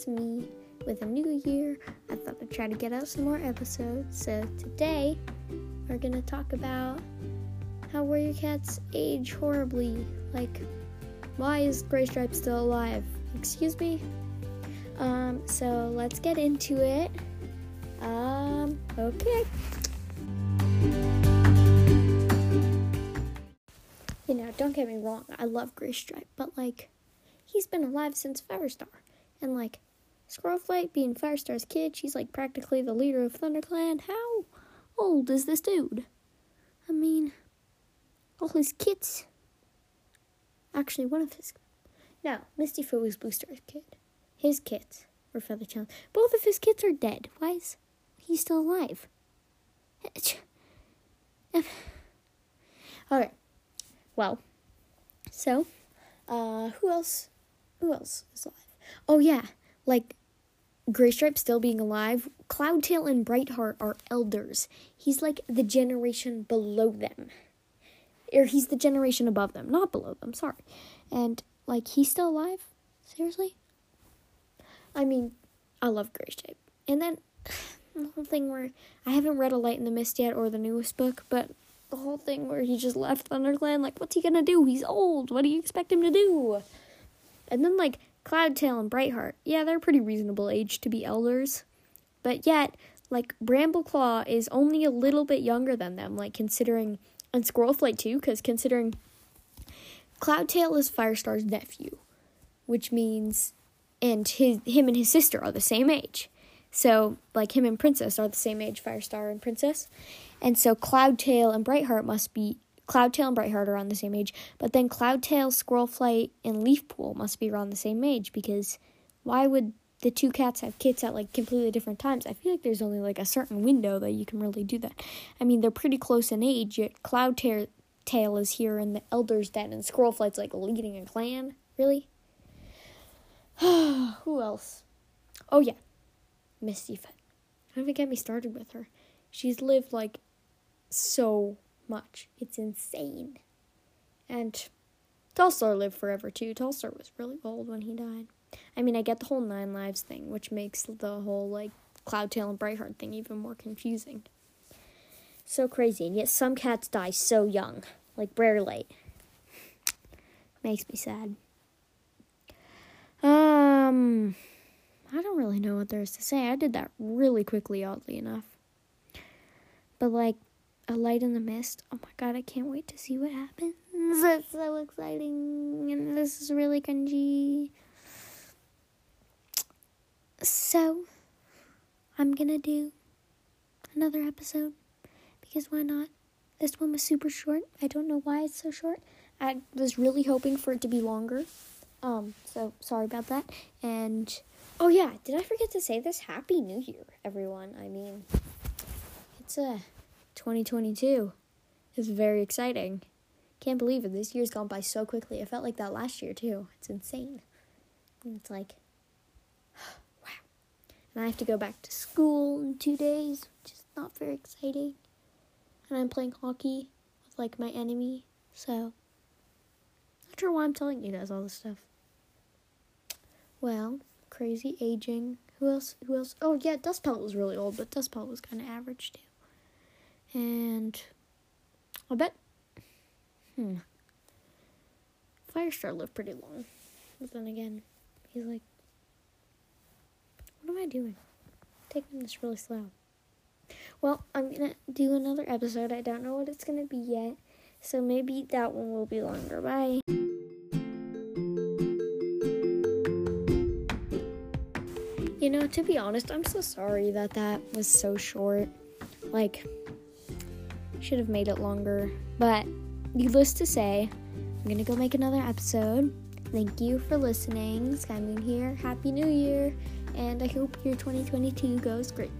it's me with a new year. I thought I'd try to get out some more episodes. So today we're gonna talk about how warrior cats age horribly. Like, why is Graystripe still alive? Excuse me? Um, so let's get into it. Um, okay. You know, don't get me wrong, I love Graystripe, but like, he's been alive since Firestar. And like, Squirrelflight being Firestar's kid, she's like practically the leader of ThunderClan. How old is this dude? I mean, all his kits. Actually, one of his. No, Misty is Bluestar's kid. His kits were Feather Challenge. Both of his kits are dead. Why is he still alive? Alright. Well, so, uh, who else? Who else is alive? Oh, yeah. Like, Graystripe still being alive. Cloudtail and Brightheart are elders. He's like the generation below them. Or he's the generation above them, not below them, sorry. And, like, he's still alive? Seriously? I mean, I love Graystripe. And then, the whole thing where I haven't read A Light in the Mist yet or the newest book, but the whole thing where he just left ThunderClan, like, what's he gonna do? He's old. What do you expect him to do? And then, like, Cloudtail and Brightheart, yeah, they're pretty reasonable age to be elders. But yet, like, Brambleclaw is only a little bit younger than them, like, considering, and Squirrelflight too, because considering Cloudtail is Firestar's nephew, which means, and his, him and his sister are the same age. So, like, him and Princess are the same age, Firestar and Princess. And so Cloudtail and Brightheart must be Cloudtail and Brightheart are around the same age, but then Cloudtail, Squirrelflight, and Leafpool must be around the same age because why would the two cats have kids at like completely different times? I feel like there's only like a certain window that you can really do that. I mean, they're pretty close in age, yet Cloudtail Tail is here and the Elder's dead, and Squirrelflight's like leading a clan. Really? Who else? Oh, yeah. Mistyfoot. Don't even get me started with her. She's lived like so much. It's insane. And Tallstar lived forever too. Tallstar was really old when he died. I mean, I get the whole nine lives thing, which makes the whole like Cloudtail and Brightheart thing even more confusing. So crazy, and yet some cats die so young, like Briarlight. Makes me sad. Um, I don't really know what there is to say. I did that really quickly, oddly enough. But like, a light in the mist. Oh my god, I can't wait to see what happens. It's so exciting. And this is really cringy. So, I'm gonna do another episode because why not? This one was super short. I don't know why it's so short. I was really hoping for it to be longer. Um, so sorry about that. And oh yeah, did I forget to say this? Happy New Year, everyone. I mean, it's a 2022 is very exciting. Can't believe it. This year's gone by so quickly. It felt like that last year too. It's insane. It's like, wow. And I have to go back to school in two days, which is not very exciting. And I'm playing hockey with like my enemy, so not sure why I'm telling you guys all this stuff. Well, crazy aging. Who else? Who else? Oh yeah, Dust Dustpelt was really old, but Dust Dustpelt was kind of average too. And I bet, hmm, Firestar lived pretty long. But then again, he's like, what am I doing? Taking this really slow. Well, I'm gonna do another episode. I don't know what it's gonna be yet. So maybe that one will be longer. Bye. You know, to be honest, I'm so sorry that that was so short. Like, should have made it longer. But needless to say, I'm gonna go make another episode. Thank you for listening. Sky Moon here. Happy New Year. And I hope your 2022 goes great.